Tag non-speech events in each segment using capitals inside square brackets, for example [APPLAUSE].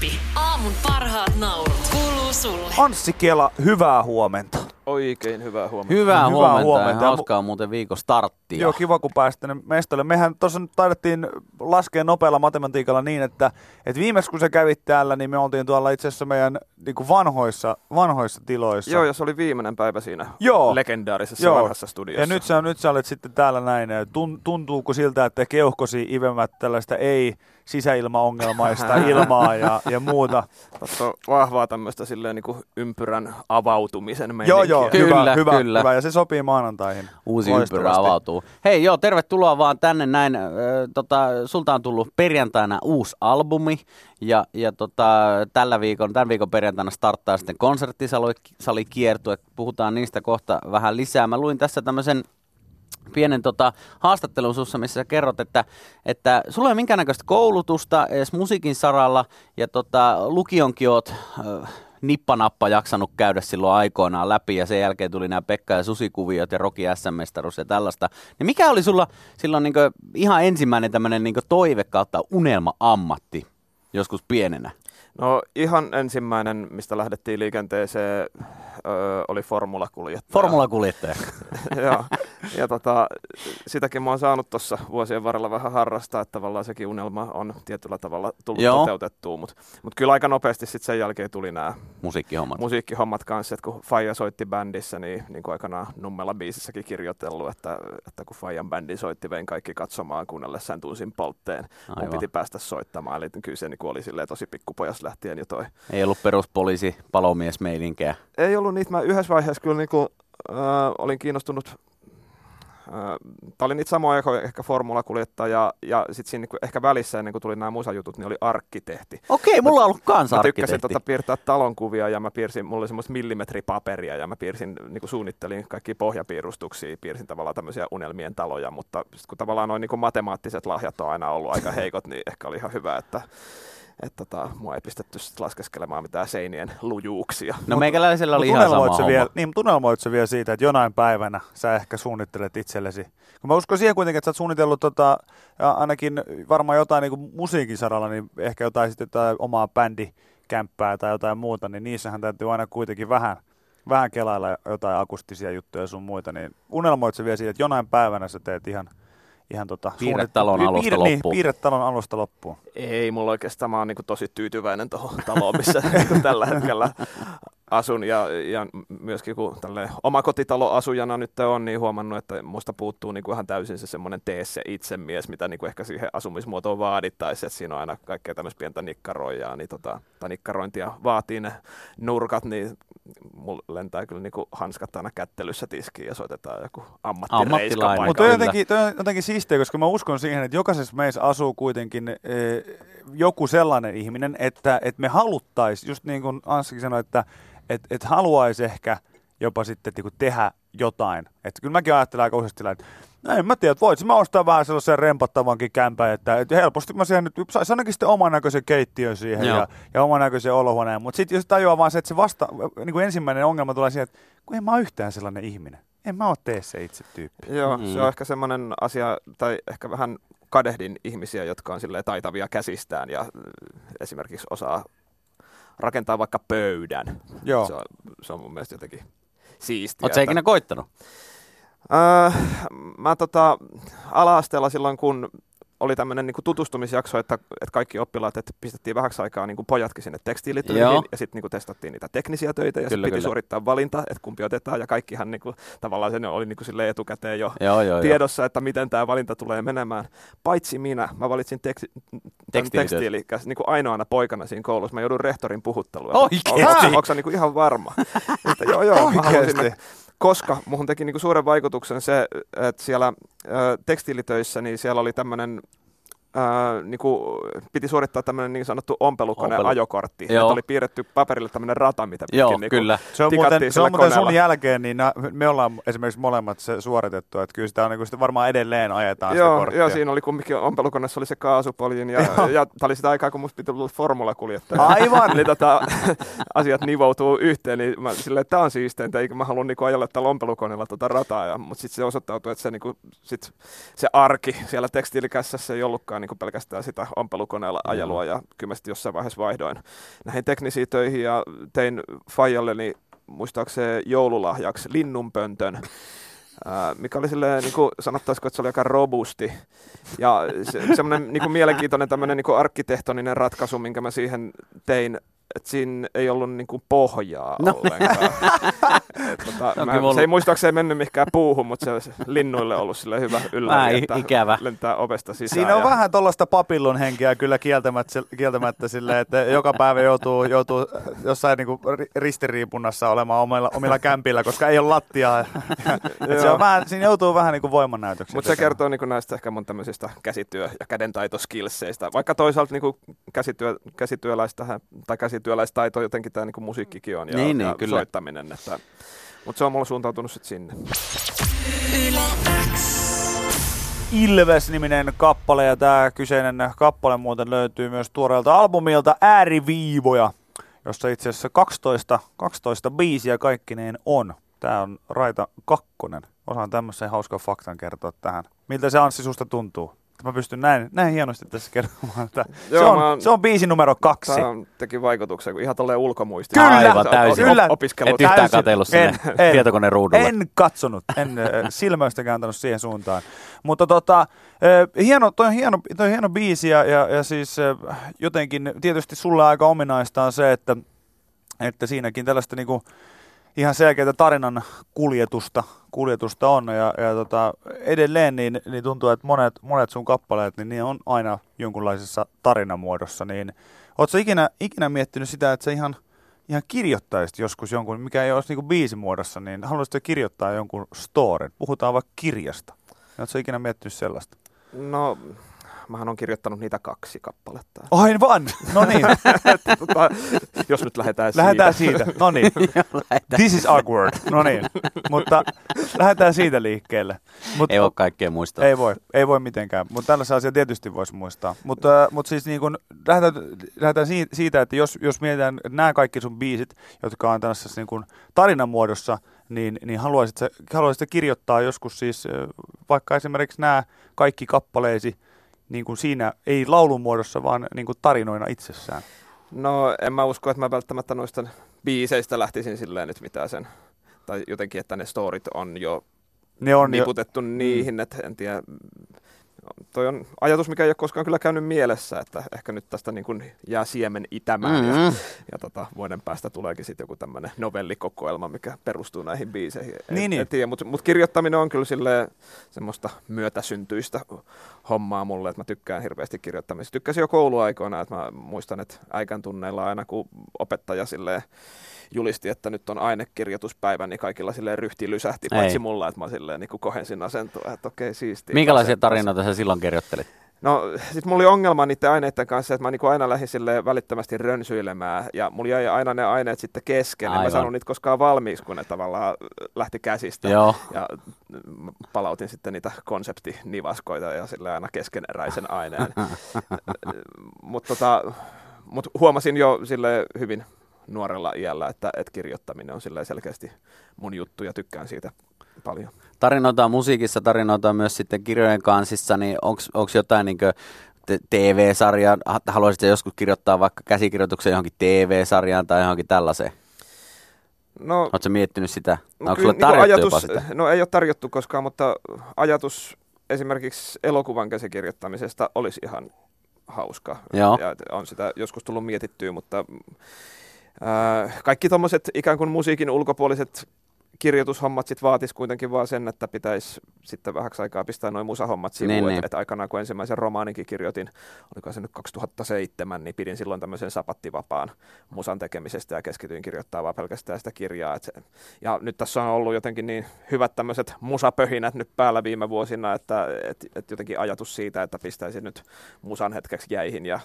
Podplay.fi. Aamun parhaat naurut. Kuuluu sulle. Anssi Kela, hyvää huomenta. Oikein hyvää huomenta. Hyvää, Hyvää huomenta, huomenta. ja hauskaa muuten viikon starttia. Joo, kiva kun pääsit tänne mestolle. Mehän tuossa nyt taidettiin laskea nopealla matematiikalla niin, että, että viimeksi kun sä kävit täällä, niin me oltiin tuolla itse asiassa meidän niin kuin vanhoissa, vanhoissa tiloissa. Joo, ja se oli viimeinen päivä siinä Joo. legendaarisessa Joo. vanhassa studiossa. Ja nyt sä, nyt sä olet sitten täällä näin. Tun, tuntuuko siltä, että keuhkosi ivemät tällaista ei sisäilmaongelmaista [LAUGHS] ilmaa ja, ja muuta? Tässä on vahvaa tämmöistä silleen niin kuin ympyrän avautumisen Joo, meininkiä. joo, Kyllä, hyvä, hyvä, kyllä. hyvä. Ja se sopii maanantaihin. Uusi Loistavasti. ympyrä avautuu. Hei joo, tervetuloa vaan tänne näin. Äh, tota, sulta on tullut perjantaina uusi albumi ja, ja tota, tällä viikon, tämän viikon perjantaina starttaa sitten konserttisalikiertue. Puhutaan niistä kohta vähän lisää. Mä luin tässä tämmöisen pienen tota, haastattelun sussa, missä sä kerrot, että, että sulla ei ole minkäännäköistä koulutusta edes musiikin saralla ja tota, lukionkin oot äh, nippanappa jaksanut käydä silloin aikoinaan läpi ja sen jälkeen tuli nämä Pekka ja Susi-kuviot ja Roki SM-mestaruus ja tällaista. Niin mikä oli sulla silloin niin ihan ensimmäinen tämmöinen niin toive kautta unelma-ammatti joskus pienenä? No ihan ensimmäinen, mistä lähdettiin liikenteeseen, öö, oli formulakuljettaja. Formulakuljettaja. [LAUGHS] Joo. Ja tota, sitäkin mä oon saanut tuossa vuosien varrella vähän harrastaa, että tavallaan sekin unelma on tietyllä tavalla tullut Joo. toteutettua. Mutta mut kyllä aika nopeasti sitten sen jälkeen tuli nämä Musiikkihommat. musiikkihommat kanssa, että kun Faija soitti bändissä, niin, niin kuin aikanaan Nummella biisissäkin kirjoitellut, että, että kun Faijan bändi soitti, vein kaikki katsomaan kuunnellessaan tunsin poltteen. Mun piti päästä soittamaan, eli kyllä se niin oli tosi pikkupojas lähtien jo toi. Ei ollut peruspoliisi, palomiesmeininkeä. Ei ollut niitä, mä yhdessä vaiheessa kyllä niin kuin, äh, olin kiinnostunut äh, Tämä oli niitä samoja kuin ehkä formulakuljettaja ja sitten siinä niin ehkä välissä ennen kuin tuli nämä musajutut, niin oli arkkitehti. Okei, mulla on ollut kans Mä tykkäsin tota piirtää talonkuvia ja mä piirsin, mulla oli semmoista millimetripaperia ja mä piirsin, niin kuin suunnittelin kaikki pohjapiirustuksia, piirsin tavallaan tämmöisiä unelmien taloja, mutta sit kun tavallaan noin niin matemaattiset lahjat on aina ollut aika heikot, niin ehkä oli ihan hyvä, että että tota, mua ei pistetty sit laskeskelemaan mitään seinien lujuuksia. No meikäläisellä oli Mut ihan sama homma. vielä, niin, sä vielä siitä, että jonain päivänä sä ehkä suunnittelet itsellesi. Kun mä uskon siihen kuitenkin, että sä oot suunnitellut tota, ainakin varmaan jotain niin musiikin saralla, niin ehkä jotain, sitten jotain omaa bändikämppää tai jotain muuta, niin niissähän täytyy aina kuitenkin vähän, vähän kelailla jotain akustisia juttuja ja sun muita. Niin unelmoit sä vielä siitä, että jonain päivänä sä teet ihan, ihan tota, Piirretalon alusta piirre- Niin, loppuun. piirretalon alusta loppuun. Ei, mulla oikeastaan mä oon niin tosi tyytyväinen tuohon taloon, missä niinku [LAUGHS] tällä hetkellä asun. Ja, ja myöskin kun tälle omakotitaloasujana nyt on, niin huomannut, että musta puuttuu niin kuin ihan täysin se semmoinen tee se itsemies, mitä niin kuin ehkä siihen asumismuotoon vaadittaisiin. Että siinä on aina kaikkea tämmöistä pientä nikkaroijaa, niin tota, tai nikkarointia vaatii ne nurkat, niin mulla lentää kyllä niin kuin hanskat aina kättelyssä tiskiin ja soitetaan joku ammattireiska Ammattilainen. Mutta on jotenkin, toi on jotenkin siistiä, koska mä uskon siihen, että jokaisessa meissä asuu kuitenkin e, joku sellainen ihminen, että, että me haluttaisiin, just niin kuin Anssikin sanoi, että et, et haluaisi ehkä jopa sitten niin kuin tehdä jotain. Että kyllä mäkin ajattelen aika useasti, sillä, että no en mä tiedä, että voisin mä ostaa vähän sellaisen rempattavankin kämpän, että, että helposti mä siihen nyt, saisi ainakin sitten oman näköisen keittiön siihen Joo. ja, ja oman näköisen olohuoneen. Mutta sitten jos tajuaa vaan se, että se vasta, niin kuin ensimmäinen ongelma tulee siihen, että kun en mä ole yhtään sellainen ihminen. En mä oo tee se itse tyyppi. Joo, Mm. mm. se on ehkä semmoinen asia, tai ehkä vähän kadehdin ihmisiä, jotka on silleen taitavia käsistään ja äh, esimerkiksi osaa rakentaa vaikka pöydän. Joo. Se on, se on mun mielestä jotenkin siistiä. Oletko ikinä koittanut? Öö, mä tota, ala-asteella silloin, kun oli tämmöinen niin tutustumisjakso, että, että kaikki oppilaat, että pistettiin vähäksi aikaa niin kuin pojatkin sinne tekstiilitöihin Joo. ja sitten niin testattiin niitä teknisiä töitä ja sitten piti kyllä. suorittaa valinta, että kumpi otetaan ja kaikkihan niin kuin, tavallaan se oli niin kuin sille etukäteen jo Joo, joo, joo. tiedossa, että miten tämä valinta tulee menemään. Paitsi minä, mä valitsin teksti, tekstiili niin kuin ainoana poikana siinä koulussa. Mä joudun rehtorin puhutteluun. Oikeesti? Onko sä niin ihan varma? [LAUGHS] että joo, joo, mä halusin, koska muhun teki niin suuren vaikutuksen se, että siellä ö, tekstiilitöissä, niin siellä oli tämmöinen Ää, niin kuin, piti suorittaa tämmöinen niin sanottu ompelukone Ompelu. ajokortti. Joo. Että oli piirretty paperille tämmöinen rata, mitä pitkin Joo, niin kyllä. Se on tikattiin muuten, se on muuten sun jälkeen, niin me ollaan esimerkiksi molemmat se suoritettu, että kyllä sitä on niin sitä varmaan edelleen ajetaan sitä Joo, korttia. joo, siinä oli kumminkin ompelukoneessa oli se kaasupoljin ja, ja tämä oli sitä aikaa, kun musta piti olla formulakuljettaja. Aivan. Eli tota, [LAUGHS] asiat nivoutuu yhteen, niin mä silleen, että tämä on siisteintä, eikä mä halua niinku ajella tällä ompelukoneella tota rataa. Ja, mutta sitten se osoittautui, että se, niinku, sit, se arki siellä tekstiilikässässä ei ollutkaan nykyään niin kuin pelkästään sitä ompelukoneella ajelua ja kyllä mä sitten jossain vaiheessa vaihdoin näihin teknisiin töihin ja tein Fajalleni muistaakseni joululahjaksi linnunpöntön, mikä oli silleen, niin kuin sanottaisiko, että se oli aika robusti. Ja se, semmoinen niin kuin mielenkiintoinen tämmöinen niin kuin arkkitehtoninen ratkaisu, minkä mä siihen tein, että siinä ei ollut niin kuin pohjaa no. ollenkaan. Et, [LAUGHS] tota, No, mä, se ei muistaakseni mennyt mihinkään puuhun, mutta se olisi linnuille ollut sille hyvä ylläri, että ikävä. lentää ovesta sisään. Siinä on ja, vähän tuollaista papillon henkeä kyllä kieltämättä, kieltämättä sille, että joka päivä joutuu, joutuu jossain niinku ri- ristiriipunnassa olemaan omilla, omilla kämpillä, koska ei ole lattiaa. [LAUGHS] Et se on vähän, siinä joutuu vähän niinku voimannäytöksiä. Mutta se kertoo niin näistä ehkä mun tämmöisistä käsityö- ja kädentaitoskillseistä. Vaikka toisaalta niin käsityö, käsityöläistä tai käsityöläistaito jotenkin tämä niin musiikkikin on ja, Niin, niin, ja kyllä. soittaminen. Että, mutta se on mulla suuntautunut sitten sinne. Ilves-niminen kappale ja tämä kyseinen kappale muuten löytyy myös tuoreelta albumilta Ääriviivoja, jossa itse asiassa 12, 12 biisiä kaikkineen on. Tämä on Raita kakkonen. Osaan tämmöisen hauskan faktan kertoa tähän. Miltä se Anssi susta tuntuu? Mä pystyn näin, näin hienosti tässä kertomaan. Että se, Joo, on, mä se on biisi numero kaksi. Tämä teki vaikutuksen, kun ihan tolleen ulkomuisti. Kyllä! Aivan täysin. Kyllä. Opiskellut. Et yhtään Täysin. katsellut sinne En, en. tietokoneen ruudulle. En katsonut, en silmäystäkään antanut siihen suuntaan. Mutta tota, hieno, toi on hieno, toi on hieno biisi ja, ja, ja siis jotenkin tietysti sulle aika ominaista on se, että, että siinäkin tällaista niinku ihan selkeää tarinan kuljetusta, kuljetusta on ja, ja tota, edelleen niin, niin tuntuu, että monet, monet sun kappaleet niin ne on aina jonkunlaisessa tarinamuodossa, niin ootko ikinä, ikinä miettinyt sitä, että sä ihan ihan kirjoittaisit joskus jonkun, mikä ei olisi niinku biisimuodossa, niin haluaisitko kirjoittaa jonkun storen? Puhutaan vaikka kirjasta. Oletko ikinä miettinyt sellaista? No, mähän on kirjoittanut niitä kaksi kappaletta. Aivan! No niin, [LAUGHS] tota, jos nyt lähdetään, lähdetään siitä. siitä. No niin, [LAUGHS] this is awkward. No niin, mutta lähdetään siitä liikkeelle. Mut, Ei voi kaikkea muistaa. Ei voi, ei voi mitenkään, mutta tällaisen asian tietysti voisi muistaa. Mutta, mutta siis niin kun lähdetään, lähdetään si- siitä, että jos, jos mietitään että nämä kaikki sun biisit, jotka on tällaisessa niin kun tarinan muodossa, niin, niin haluaisit, haluaisit kirjoittaa joskus siis ö, vaikka esimerkiksi nämä kaikki kappaleesi niin kuin siinä, ei laulun muodossa, vaan niin kuin tarinoina itsessään. No, en mä usko, että mä välttämättä noista biiseistä lähtisin silleen nyt mitään sen. Tai jotenkin, että ne storit on jo Ne on jo, niputettu niihin, että en tiedä. Toi on ajatus, mikä ei ole koskaan kyllä käynyt mielessä, että ehkä nyt tästä niin kuin jää siemen itämään ja, Mm-hmm. ja tota, vuoden päästä tuleekin sitten joku tämmöinen novellikokoelma, mikä perustuu näihin biiseihin. En, Niin, niin. en tiedä, mutta mut kirjoittaminen on kyllä silleen semmoista myötäsyntyistä hommaa mulle, että mä tykkään hirveästi kirjoittamisesta. Tykkäsin jo kouluaikoina, että mä muistan, että äikän tunneilla aina kun opettaja silleen julisti, että nyt on ainekirjoituspäivä, niin kaikilla silleen ryhti lysähti, Ei. paitsi mulla, että mä silleen niin kuin kohensin asentoa, että okei, siistiä. Minkälaisia taas- tarinoita sä silloin kirjoittelit? No, sit mulla oli ongelma niiden aineiden kanssa, että mä niinku aina lähdin silleen välittömästi rönsyilemään, ja mulla jäi aina ne aineet sitten kesken, en mä Aivan. saanut niitä koskaan valmiiksi, kun ne tavallaan lähti käsistä. Joo. Ja palautin sitten niitä konseptinivaskoita ja sille aina keskeneräisen aineen. [LAUGHS] Mutta tota, mut huomasin jo sille hyvin nuorella iällä, että, että kirjoittaminen on selkeästi mun juttu ja tykkään siitä paljon. Tarinoita on musiikissa, tarinoita on myös sitten kirjojen kansissa, niin onko jotain niin TV-sarjaa, ha- haluaisitko joskus kirjoittaa vaikka käsikirjoituksen johonkin TV-sarjaan tai johonkin tällaiseen? No, Oletko miettinyt sitä? No Onko kyllä sulle niinku tarjottu jopa ajatus, sitä? no ei ole tarjottu koskaan, mutta ajatus esimerkiksi elokuvan käsikirjoittamisesta olisi ihan hauska. Joo. Ja on sitä joskus tullut mietittyä, mutta kaikki tuommoiset ikään kuin musiikin ulkopuoliset kirjoitushommat sit vaatis kuitenkin vaan sen, että pitäisi sitten vähäksi aikaa pistää noin musahommat sivuun. Niin, Niin, aikanaan kun ensimmäisen romaaninkin kirjoitin, oliko se nyt 2007, niin pidin silloin tämmöisen sapattivapaan musan tekemisestä ja keskityin kirjoittamaan vaan pelkästään sitä kirjaa. Et se, ja nyt tässä on ollut jotenkin niin hyvät tämmöiset musapöhinät nyt päällä viime vuosina, että et, et jotenkin ajatus siitä, että pistäisin nyt musan hetkeksi jäihin ja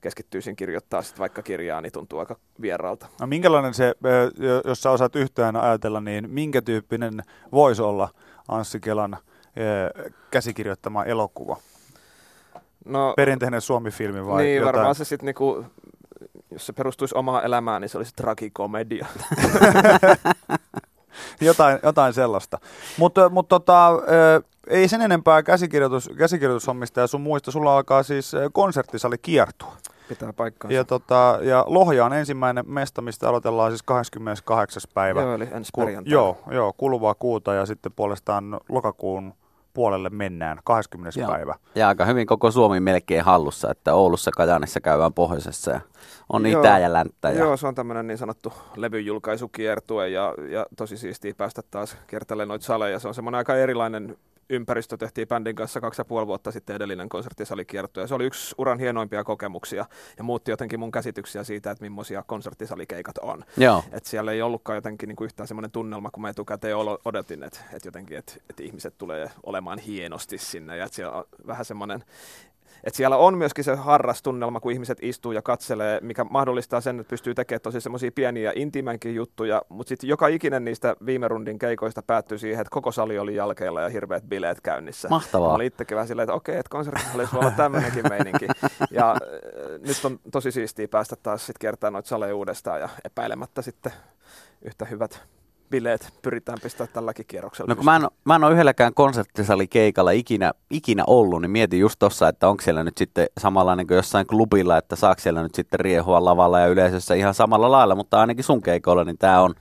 keskittyisin kirjoittaa sitten vaikka kirjaa, niin tuntuu aika vieraalta. No minkälainen se, jos sä osaat yhtään ajatella, niin minkä tyyppinen voisi olla Anssi Kelan käsikirjoittama elokuva? No, Perinteinen Suomi-filmi vai niin, jotain? varmaan se sitten niinku, jos se perustuisi omaan elämään, niin se olisi tragikomedia. [LAUGHS] jotain, jotain sellaista. Mutta mut tota, ei sen enempää käsikirjoitus, käsikirjoitushommista ja sun muista. Sulla alkaa siis konserttisali kiertua. Pitää paikkaansa. Ja, tota, ja Lohja on ensimmäinen mesta, mistä aloitellaan siis 28. päivä. Joo, eli ensi Ku- perjantaina. joo, joo, kuluvaa kuuta ja sitten puolestaan lokakuun puolelle mennään, 20. Joo. päivä. Ja aika hyvin koko Suomi melkein hallussa, että Oulussa, Kajaanissa käydään pohjoisessa ja on Joo. itä ja länttä. Ja... Joo, se on tämmöinen niin sanottu levyjulkaisukiertue ja, ja tosi siistiä päästä taas kiertelemään noita saleja. Se on semmoinen aika erilainen ympäristö. Tehtiin bändin kanssa kaksi ja puoli vuotta sitten edellinen konserttisalikiertue. Ja se oli yksi uran hienoimpia kokemuksia ja muutti jotenkin mun käsityksiä siitä, että millaisia konserttisalikeikat on. Joo. Et siellä ei ollutkaan jotenkin niinku yhtään semmoinen tunnelma, kun mä etukäteen odotin, että et jotenkin, että et ihmiset tulee olemaan hienosti sinne. Ja että siellä on vähän semmoinen, että siellä on myöskin se harrastunnelma, kun ihmiset istuu ja katselee, mikä mahdollistaa sen, että pystyy tekemään tosi semmoisia pieniä intimänkin juttuja, mutta sitten joka ikinen niistä viime rundin keikoista päättyi siihen, että koko sali oli jalkeilla ja hirveät bileet käynnissä. Mahtavaa. Mä olin itsekin vähän silleen, että okei, että konserttisalissa voi olla tämmöinenkin meininki. Ja äh, nyt on tosi siistiä päästä taas sitten kertaa noita saleja uudestaan ja epäilemättä sitten yhtä hyvät bileet pyritään pistämään tälläkin kierroksella. No kun mä en, mä en ole yhdelläkään konserttisalikeikalla ikinä, ikinä ollut, niin mietin just tossa, että onko siellä nyt sitten samanlainen kuin jossain klubilla, että saako siellä nyt sitten riehua lavalla ja yleisössä ihan samalla lailla, mutta ainakin sun keikoilla, niin tämä on,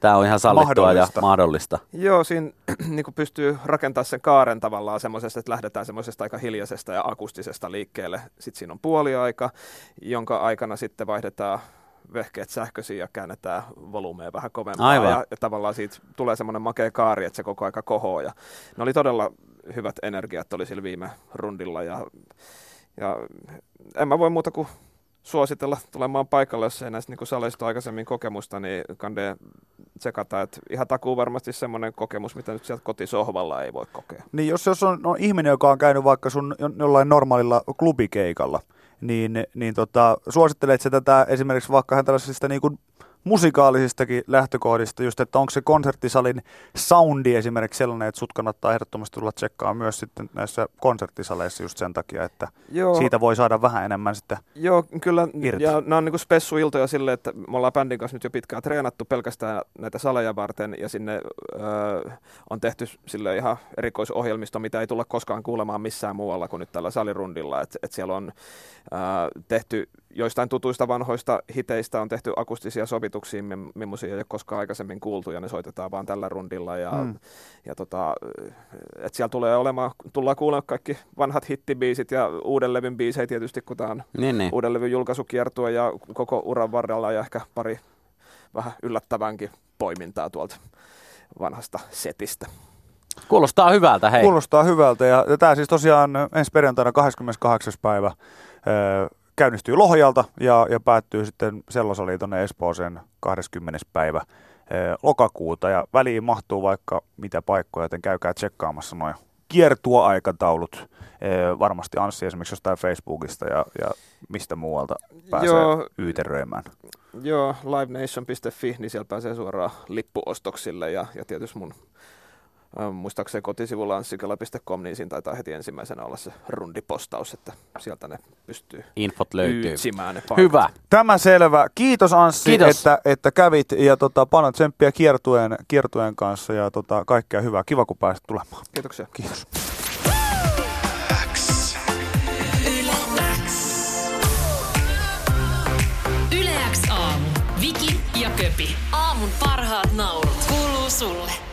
tää on ihan sallittua Mahdollista. ja mahdollista. Joo, siinä [CLEARS THROAT] niin pystyy rakentamaan sen kaaren tavallaan semmoisesta, että lähdetään semmoisesta aika hiljaisesta ja akustisesta liikkeelle. Sitten siinä on puoliaika, jonka aikana sitten vaihdetaan vehkeet sähköisiin ja käännetään volyymeja vähän kovempaa. Aivan. Ja, ja tavallaan siitä tulee semmoinen makea kaari, että se koko aika kohoo. Ja ne oli todella hyvät energiat oli sillä viime rundilla. Ja, ja en mä voi muuta kuin suositella tulemaan paikalle, jos ei näistä niin saleista aikaisemmin kokemusta, niin kande tsekata, että ihan takuu varmasti semmoinen kokemus, mitä nyt sieltä kotisohvalla ei voi kokea. Niin jos, jos on, on ihminen, joka on käynyt vaikka sun jo- jollain normaalilla klubikeikalla, niin, niin tota, suosittelet sä tätä esimerkiksi vaikka ihan tällaisista niin kuin musikaalisistakin lähtökohdista, just että onko se konserttisalin soundi esimerkiksi sellainen, että sut kannattaa ehdottomasti tulla tsekkaamaan myös sitten näissä konserttisaleissa just sen takia, että Joo, siitä voi saada vähän enemmän sitten. joo kyllä, irti. ja nämä on niin spessuiltoja silleen, että me ollaan bändin kanssa nyt jo pitkään treenattu pelkästään näitä saleja varten, ja sinne öö, on tehty sille ihan erikoisohjelmisto, mitä ei tulla koskaan kuulemaan missään muualla kuin nyt tällä salirundilla, että et siellä on öö, tehty joistain tutuista vanhoista hiteistä on tehty akustisia sovituksia, millaisia ei ole koskaan aikaisemmin kuultu, ja ne soitetaan vaan tällä rundilla. Ja, Mm. ja tota, et siellä tulee olemaan, tullaan kuulemaan kaikki vanhat hittibiisit ja uuden levyn biisejä tietysti, kun tämä on Niin, niin. uuden levyn julkaisukiertue ja koko uran varrella ja ehkä pari vähän yllättävänkin poimintaa tuolta vanhasta setistä. Kuulostaa hyvältä, hei. Kuulostaa hyvältä ja, tämä siis tosiaan ensi perjantaina 28. päivä öö, käynnistyy Lohjalta ja, ja päättyy sitten Sellosaliin tuonne Espooseen 20. päivä öö, lokakuuta ja väliin mahtuu vaikka mitä paikkoja, joten käykää tsekkaamassa noin kiertuaikataulut. Öö, varmasti Anssi esimerkiksi jostain Facebookista ja, ja mistä muualta pääsee Joo. yyteröimään. Joo, livenation.fi, niin siellä pääsee suoraan lippuostoksille ja, ja tietysti mun muistaakseni kotisivulla anssikela.com, niin siinä taitaa heti ensimmäisenä olla se rundipostaus, että sieltä ne pystyy Infot löytyy. ne paikat. Hyvä. Tämä selvä. Kiitos Anssi, Kiitos. Että, että kävit ja tota, paljon tsemppiä kiertueen, kiertueen kanssa ja tota, kaikkea hyvää. Kiva kun pääsit tulemaan. Kiitoksia. Kiitos. X. Yle X. Yle X aamu. Viki ja Köpi. Aamun parhaat naurut. Kuuluu sulle.